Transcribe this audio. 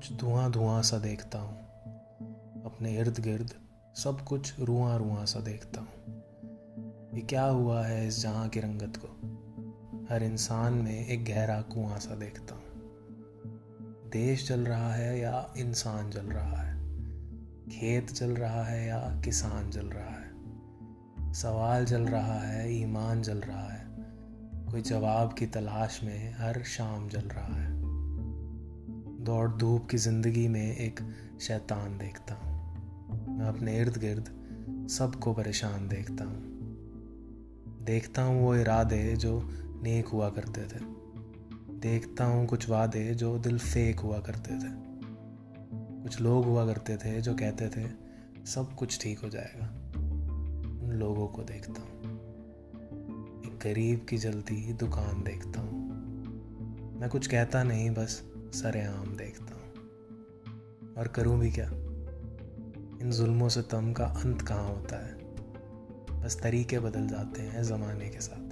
कुछ धुआँ धुआँ सा देखता हूँ। अपने इर्द गिर्द सब कुछ रुआ रुआ सा देखता हूँ। ये क्या हुआ है इस जहाँ की रंगत को? हर इंसान में एक गहरा कुआँ सा देखता हूँ। देश जल रहा है या इंसान जल रहा है? खेत जल रहा है या किसान जल रहा है? सवाल जल रहा है, ईमान जल रहा है? कोई जवाब की तलाश में हर शाम जल रहा है। दौड़ धूप की ज़िंदगी में एक शैतान देखता हूँ। मैं अपने इर्द गिर्द सबको परेशान देखता हूँ। देखता हूँ वो इरादे जो नेक हुआ करते थे। देखता हूँ कुछ वादे जो दिल फेक हुआ करते थे। कुछ लोग हुआ करते थे जो कहते थे, सब कुछ ठीक हो जाएगा। उन लोगों को देखता हूँ। एक गरीब की जल्दी दुकान देखता हूँ। मैं कुछ कहता नहीं, बस सरेआम देखता हूँ। और करूँ भी क्या? इन जुल्मों से तम का अंत कहाँ होता है? बस तरीके बदल जाते हैं ज़माने के साथ।